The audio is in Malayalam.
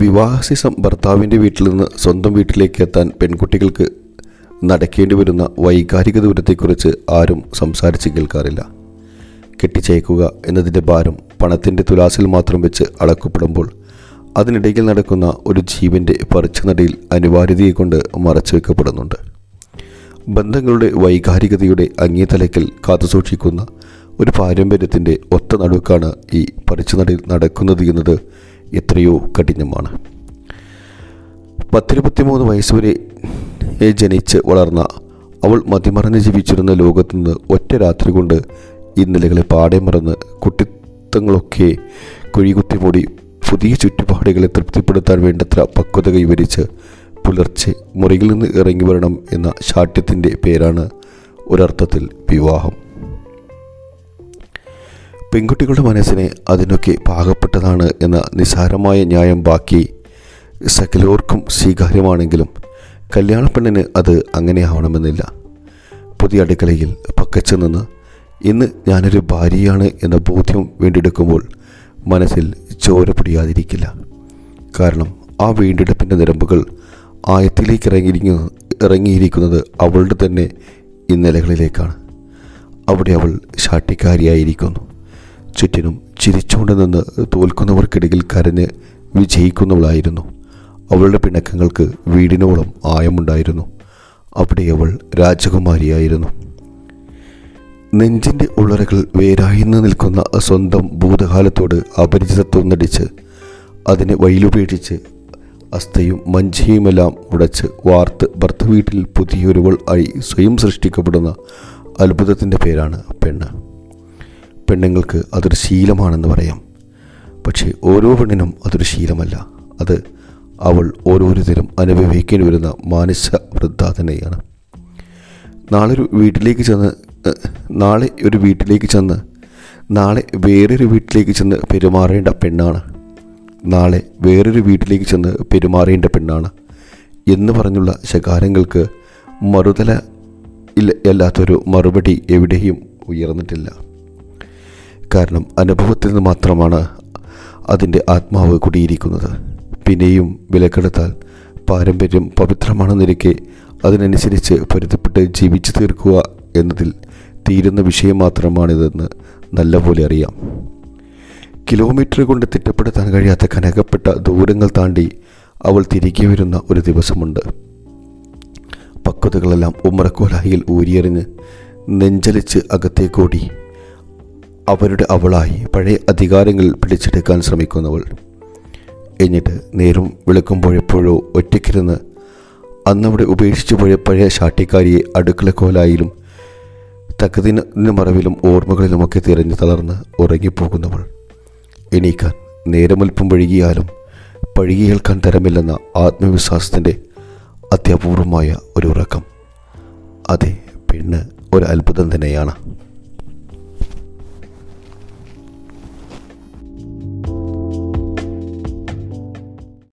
വിവാഹശേഷം ഭർത്താവിന്റെ വീട്ടിൽ നിന്ന് സ്വന്തം വീട്ടിലേക്ക് എത്താൻ പെൺകുട്ടികൾക്ക് നടക്കേണ്ടി വരുന്ന വൈകാരിക ദൂരത്തെക്കുറിച്ച് ആരും സംസാരിച്ച് കേൾക്കാറില്ല. കെട്ടിച്ചയക്കുക എന്നതിന്റെ ഭാരം പണത്തിന്റെ തുലാസിൽ മാത്രം വെച്ച് അളക്കപ്പെടുമ്പോൾ അതിനിടയിൽ നടക്കുന്ന ഒരു ജീവന്റെ പറിച്ചുനടയിൽ അനിവാര്യതയെ കൊണ്ട് മറച്ചു വെക്കപ്പെടുന്നുണ്ട്. ബന്ധങ്ങളുടെ വൈകാരികതയുടെ അങ്ങേതലയ്ക്കൽ കാത്തുസൂക്ഷിക്കുന്ന ഒരു പാരമ്പര്യത്തിന്റെ ഒത്ത നടുക്കാണ് ഈ പറിച്ചുനടയിൽ നടക്കുന്നത് എന്നത് എത്രയോ കഠിനമാണ്. പത്തിരുപത്തിമൂന്ന് വയസ്സുവരെ ജനിച്ച് വളർന്ന അവൾ മതിമറഞ്ഞ് ജീവിച്ചിരുന്ന ലോകത്തു നിന്ന് ഒറ്റ രാത്രി കൊണ്ട് ഇന്നലകളെ പാടെ മറന്ന് കുട്ടിത്തങ്ങളൊക്കെ കുഴികുത്തി മൂടി പുതിയ ചുറ്റുപാടുകളെ തൃപ്തിപ്പെടുത്താൻ വേണ്ടത്ര പക്വത കൈവരിച്ച് പുലർച്ചെ മുറിയിൽ നിന്ന് ഇറങ്ങി വരണം എന്ന ശാഠ്യത്തിന്റെ പേരാണ് ഒരർത്ഥത്തിൽ വിവാഹം. പെൺകുട്ടികളുടെ മനസ്സിനെ അതിനൊക്കെ പാകപ്പെട്ടതാണ് എന്ന നിസാരമായ ന്യായം ബാക്കി. സകലോർക്കും സ്വീകാര്യമാണെങ്കിലും കല്യാണ പെണ്ണിന് അത് അങ്ങനെ ആവണമെന്നില്ല പുതിയ അടുക്കളയിൽ പക്കച്ചു നിന്ന് ഇന്ന് ഞാനൊരു ഭാര്യയാണ് എന്ന ബോധ്യം വീണ്ടെടുക്കുമ്പോൾ മനസ്സിൽ ചോര പിടിയാതിരിക്കില്ല. കാരണം ആ വീണ്ടെടുപ്പിന്റെ നിരമ്പുകൾ ആയത്തിലേക്ക് ഇറങ്ങിയിരിക്കുന്ന ഇറങ്ങിയിരിക്കുന്നത് അവളുടെ തന്നെ ഇന്നലകളിലേക്കാണ്. അവിടെ അവൾ ശാട്ടിക്കാരിയായിരിക്കുന്നു ചുറ്റിനും ചിരിച്ചുകൊണ്ട് നിന്ന് തോൽക്കുന്നവർക്കിടയിൽ കരഞ്ഞ് വിജയിക്കുന്നവളായിരുന്നു. അവളുടെ പിണക്കങ്ങൾക്ക് വീടിനോളം ആയമുണ്ടായിരുന്നു. അവിടെ അവൾ രാജകുമാരിയായിരുന്നു. നെഞ്ചിന്റെ ഉള്ളറകൾ വേരായിന്ന് നിൽക്കുന്ന സ്വന്തം ഭൂതകാലത്തോട് അപരിചിതത്വം നടിച്ച് അതിനെ വയലുപേക്ഷിച്ച് അസ്ഥയും മഞ്ചയുമെല്ലാം ഉടച്ച് വാർത്ത് ഭർത്ത വീട്ടിൽ പുതിയൊരുവൾ ആയി സ്വയം സൃഷ്ടിക്കപ്പെടുന്ന അത്ഭുതത്തിന്റെ പേരാണ് പെണ്ണ്. പെണ്ണുങ്ങൾക്ക് അതൊരു ശീലമാണെന്ന് പറയാം. പക്ഷേ ഓരോ പെണ്ണിനും അതൊരു ശീലമല്ല. അത് അവൾ ഓരോരുത്തരും അനുഭവിക്കേണ്ടി വരുന്ന മാനസ വൃദ്ധ തന്നെയാണ് നാളെ ഒരു വീട്ടിലേക്ക് ചെന്ന് നാളെ ഒരു വീട്ടിലേക്ക് ചെന്ന് നാളെ വേറൊരു വീട്ടിലേക്ക് ചെന്ന് പെരുമാറേണ്ട പെണ്ണാണ്. നാളെ വേറൊരു വീട്ടിലേക്ക് ചെന്ന് പെരുമാറേണ്ട പെണ്ണാണ്. എന്ന് പറഞ്ഞുള്ള ശകാരങ്ങൾക്ക് മറുതല ഇല്ല അല്ലാത്തൊരു മറുപടി എവിടെയും ഉയർന്നിട്ടില്ല. കാരണം അനുഭവത്തിൽ നിന്ന് മാത്രമാണ് അതിന്റെ ആത്മാവ് കുടിയിരിക്കുന്നത്. പിന്നെയും വിലക്കെടുത്താൽ പാരമ്പര്യം പവിത്രമാണെന്നിരിക്കെ അതിനനുസരിച്ച് പൊരുത്തപ്പെട്ട് ജീവിച്ചു തീർക്കുക എന്നതിൽ തീരുന്ന വിഷയം മാത്രമാണിതെന്ന് നല്ലപോലെ അറിയാം. കിലോമീറ്റർ കൊണ്ട് തിട്ടപ്പെടുത്താൻ കഴിയാത്ത കനകപ്പെട്ട ദൂരങ്ങൾ താണ്ടി അവൾ തിരികെ വരുന്ന ഒരു ദിവസമുണ്ട്. പക്വതകളെല്ലാം ഉമ്മറക്കോലാഹിയിൽ ഊരിയെറിഞ്ഞ് നെഞ്ചലിച്ച് അകത്തേക്കോടി അവരുടെ അവളായി പഴയ അധികാരങ്ങൾ പിടിച്ചെടുക്കാൻ ശ്രമിക്കുന്നവൾ. എന്നിട്ട് നേരം വിളക്കുമ്പോഴെപ്പോഴോ ഒറ്റയ്ക്കിരുന്ന് അന്നവിടെ ഉപേക്ഷിച്ചു പോയ പഴയ ശാട്ടിക്കാരിയെ അടുക്കളക്കോലായാലും തക്കതിന് മറവിലും ഓർമ്മകളിലുമൊക്കെ തിരഞ്ഞു തളർന്ന് ഉറങ്ങിപ്പോകുന്നവൾ. എണീക്കാൻ നേരമൽപ്പം വഴുകിയാലും പഴുകിയേൽക്കാൻ തരമില്ലെന്ന ആത്മവിശ്വാസത്തിന്റെ അത്യപൂർവമായ ഒരു ഉറക്കം. അതെ പെണ്ണ് ഒരു അത്ഭുതം തന്നെയാണ്.